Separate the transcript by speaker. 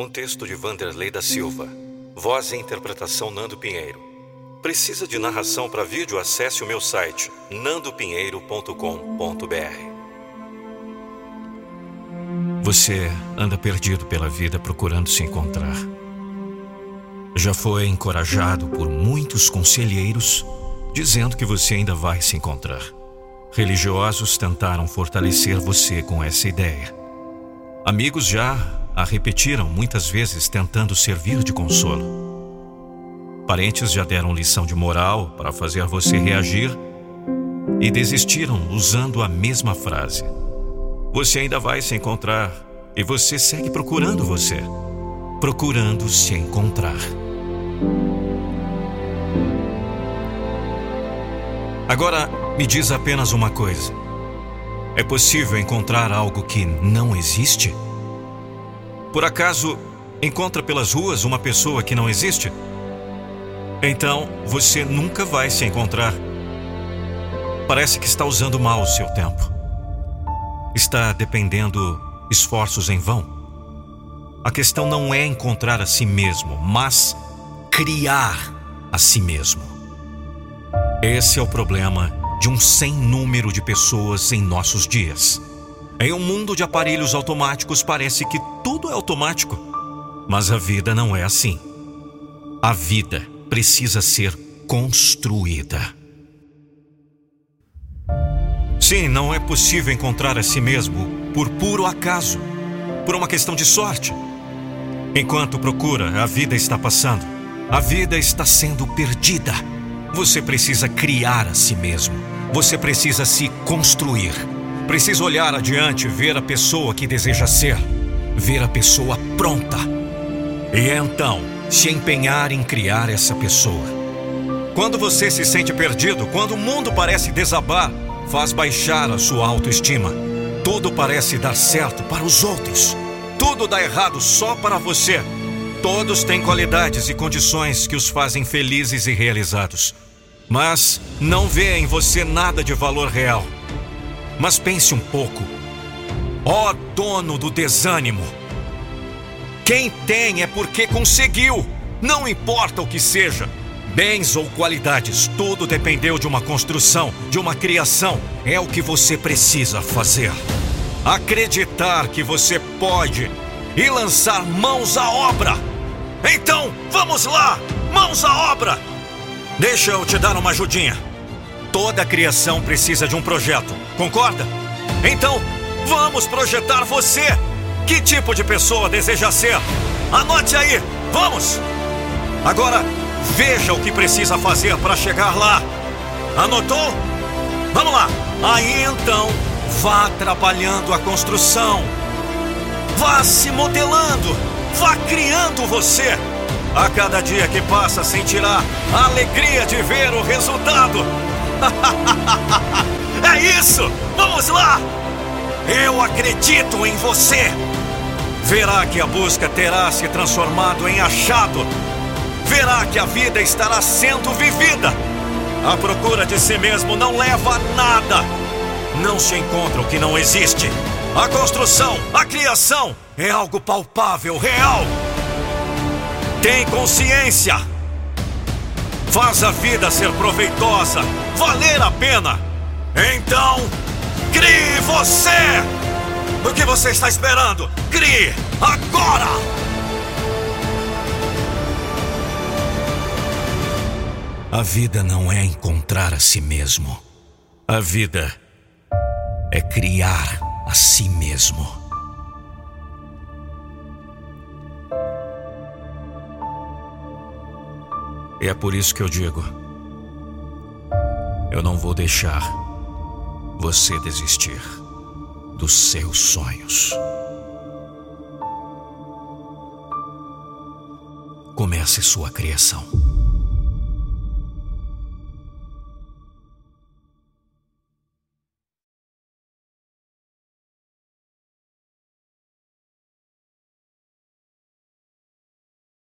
Speaker 1: Um texto de Vanderlei da Silva. Voz e interpretação Nando Pinheiro. Precisa de narração para vídeo? Acesse o meu site nandopinheiro.com.br. Você anda perdido pela vida procurando se encontrar. Já foi encorajado por muitos conselheiros dizendo que você ainda vai se encontrar. Religiosos tentaram fortalecer você com essa ideia. Amigos já a repetiram muitas vezes tentando servir de consolo. Parentes já deram lição de moral para fazer você reagir e desistiram usando a mesma frase. Você ainda vai se encontrar e você segue procurando você, procurando se encontrar. Agora, me diz apenas uma coisa: é possível encontrar algo que não existe? Por acaso encontra pelas ruas uma pessoa que não existe? Então você nunca vai se encontrar. Parece que está usando mal o seu tempo. Está dependendo esforços em vão. A questão não é encontrar a si mesmo, mas criar a si mesmo. Esse é o problema de um sem número de pessoas em nossos dias. Em um mundo de aparelhos automáticos, parece que tudo é automático. Mas a vida não é assim. A vida precisa ser construída. Sim, não é possível encontrar a si mesmo por puro acaso, por uma questão de sorte. Enquanto procura, a vida está passando. A vida está sendo perdida. Você precisa criar a si mesmo. Você precisa se construir. Precisa olhar adiante, ver a pessoa que deseja ser, ver a pessoa pronta. E então, se empenhar em criar essa pessoa. Quando você se sente perdido, quando o mundo parece desabar, faz baixar a sua autoestima. Tudo parece dar certo para os outros. Tudo dá errado só para você. Todos têm qualidades e condições que os fazem felizes e realizados. Mas não vê em você nada de valor real. Mas pense um pouco. Ó oh, dono do desânimo! Quem tem é porque conseguiu, não importa o que seja. Bens ou qualidades, tudo dependeu de uma construção, de uma criação. É o que você precisa fazer. Acreditar que você pode e lançar mãos à obra. Então, vamos lá! Mãos à obra! Deixa eu te dar uma ajudinha. Toda criação precisa de um projeto, concorda? Então, vamos projetar você! Que tipo de pessoa deseja ser? Anote aí! Vamos! Agora, veja o que precisa fazer para chegar lá. Anotou? Vamos lá! Aí então, vá trabalhando a construção. Vá se modelando. Vá criando você. A cada dia que passa, sentirá a alegria de ver o resultado. é isso! Vamos lá! Eu acredito em você! Verá que a busca terá se transformado em achado. Verá que a vida estará sendo vivida. A procura de si mesmo não leva a nada. Não se encontra o que não existe. A construção, a criação é algo palpável, real. Tem consciência. Faz a vida ser proveitosa, valer a pena. Então, crie você! O que você está esperando? Crie agora! A vida não é encontrar a si mesmo. A vida é criar a si mesmo. E é por isso que eu digo: eu não vou deixar você desistir dos seus sonhos. Comece sua criação.